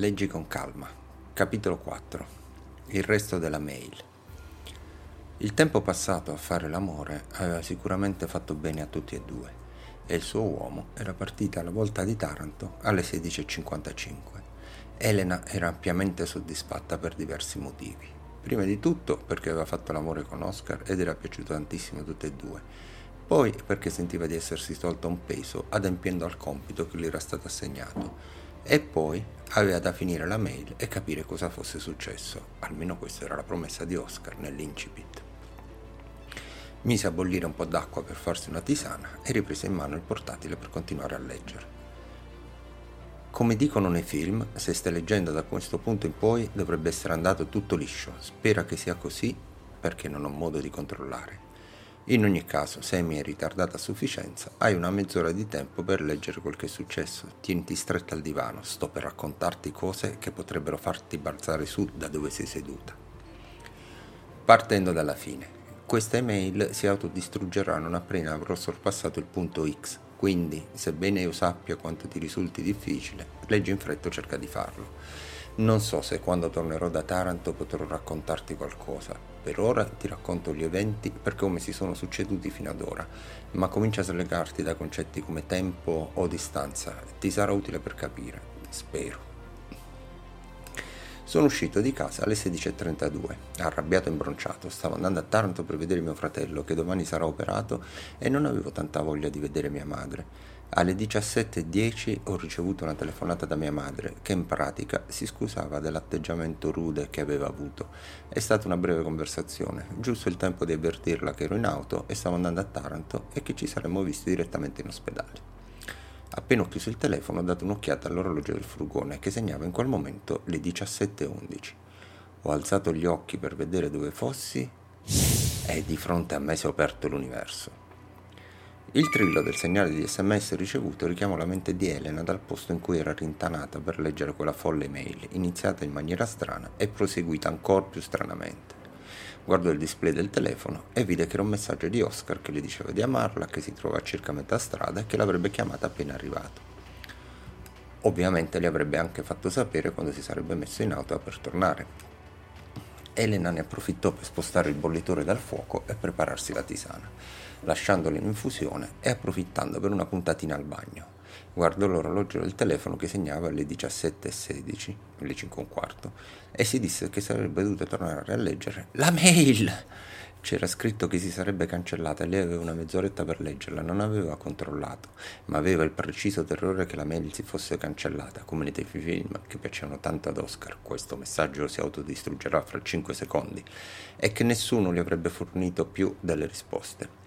Leggi con calma. Capitolo 4. Il resto della mail. Il tempo passato a fare l'amore aveva sicuramente fatto bene a tutti e due e il suo uomo era partita alla volta di Taranto alle 16.55. Elena era ampiamente soddisfatta per diversi motivi. Prima di tutto perché aveva fatto l'amore con Oscar ed era piaciuto tantissimo a tutte e due. Poi perché sentiva di essersi tolto un peso adempiendo al compito che gli era stato assegnato e poi aveva da finire la mail e capire cosa fosse successo. Almeno questa era la promessa di Oscar nell'incipit. Mise a bollire un po' d'acqua per farsi una tisana e riprese in mano il portatile per continuare a leggere. Come dicono nei film, se stai leggendo da questo punto in poi dovrebbe essere andato tutto liscio. Spera che sia così perché non ho modo di controllare. In ogni caso, se mi è ritardata a sufficienza, hai una mezz'ora di tempo per leggere quel che è successo. Tieniti stretta al divano, sto per raccontarti cose che potrebbero farti balzare su da dove sei seduta. Partendo dalla fine. Queste email si autodistruggerà non appena avrò sorpassato il punto X, quindi, sebbene io sappia quanto ti risulti difficile, leggi in fretta o cerca di farlo. Non so se quando tornerò da Taranto potrò raccontarti qualcosa. Per ora ti racconto gli eventi per come si sono succeduti fino ad ora, ma comincia a slegarti da concetti come tempo o distanza. Ti sarà utile per capire. Spero. Sono uscito di casa alle 16.32, arrabbiato e imbronciato. Stavo andando a Taranto per vedere mio fratello, che domani sarà operato, e non avevo tanta voglia di vedere mia madre. Alle 17.10 ho ricevuto una telefonata da mia madre che in pratica si scusava dell'atteggiamento rude che aveva avuto. È stata una breve conversazione, giusto il tempo di avvertirla che ero in auto e stavo andando a Taranto e che ci saremmo visti direttamente in ospedale. Appena ho chiuso il telefono ho dato un'occhiata all'orologio del furgone che segnava in quel momento le 17.11. Ho alzato gli occhi per vedere dove fossi e di fronte a me si è aperto l'universo. Il trillo del segnale di sms ricevuto richiamò la mente di Elena dal posto in cui era rintanata per leggere quella folle mail, iniziata in maniera strana e proseguita ancora più stranamente. Guardò il display del telefono e vide che era un messaggio di Oscar che le diceva di amarla, che si trova a circa metà strada e che l'avrebbe chiamata appena arrivato. Ovviamente le avrebbe anche fatto sapere quando si sarebbe messo in auto per tornare. Elena ne approfittò per spostare il bollitore dal fuoco e prepararsi la tisana lasciandolo in infusione e approfittando per una puntatina al bagno. Guardò l'orologio del telefono che segnava le 17.16, le 5 e e si disse che sarebbe dovuto tornare a leggere la mail. C'era scritto che si sarebbe cancellata e lei aveva una mezz'oretta per leggerla, non aveva controllato, ma aveva il preciso terrore che la mail si fosse cancellata, come nei film che piacevano tanto ad Oscar. Questo messaggio si autodistruggerà fra 5 secondi e che nessuno gli avrebbe fornito più delle risposte.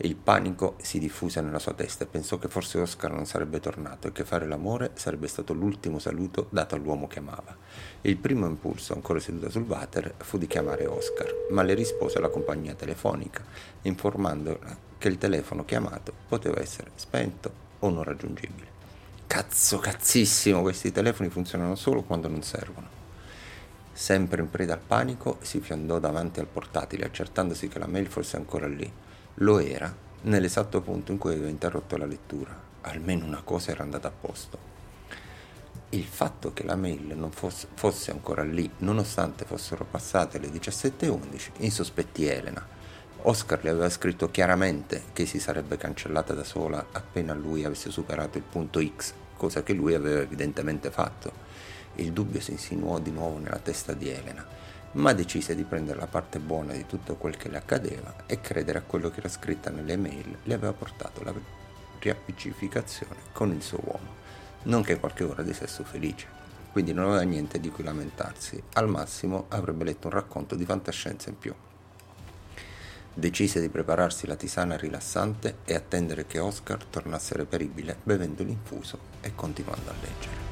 Il panico si diffuse nella sua testa e pensò che forse Oscar non sarebbe tornato e che fare l'amore sarebbe stato l'ultimo saluto dato all'uomo che amava. Il primo impulso, ancora seduta sul water, fu di chiamare Oscar, ma le rispose la compagnia telefonica, informandola che il telefono chiamato poteva essere spento o non raggiungibile. Cazzo, cazzissimo, questi telefoni funzionano solo quando non servono. Sempre in preda al panico, si fiondò davanti al portatile, accertandosi che la mail fosse ancora lì lo era nell'esatto punto in cui aveva interrotto la lettura. Almeno una cosa era andata a posto. Il fatto che la mail non fosse, fosse ancora lì, nonostante fossero passate le 17.11, insospettì Elena. Oscar le aveva scritto chiaramente che si sarebbe cancellata da sola appena lui avesse superato il punto X, cosa che lui aveva evidentemente fatto. Il dubbio si insinuò di nuovo nella testa di Elena ma decise di prendere la parte buona di tutto quel che le accadeva e credere a quello che era scritto nelle mail le aveva portato la riappiccificazione con il suo uomo, nonché qualche ora di sesso felice. Quindi non aveva niente di cui lamentarsi, al massimo avrebbe letto un racconto di fantascienza in più. Decise di prepararsi la tisana rilassante e attendere che Oscar tornasse reperibile bevendo l'infuso e continuando a leggere.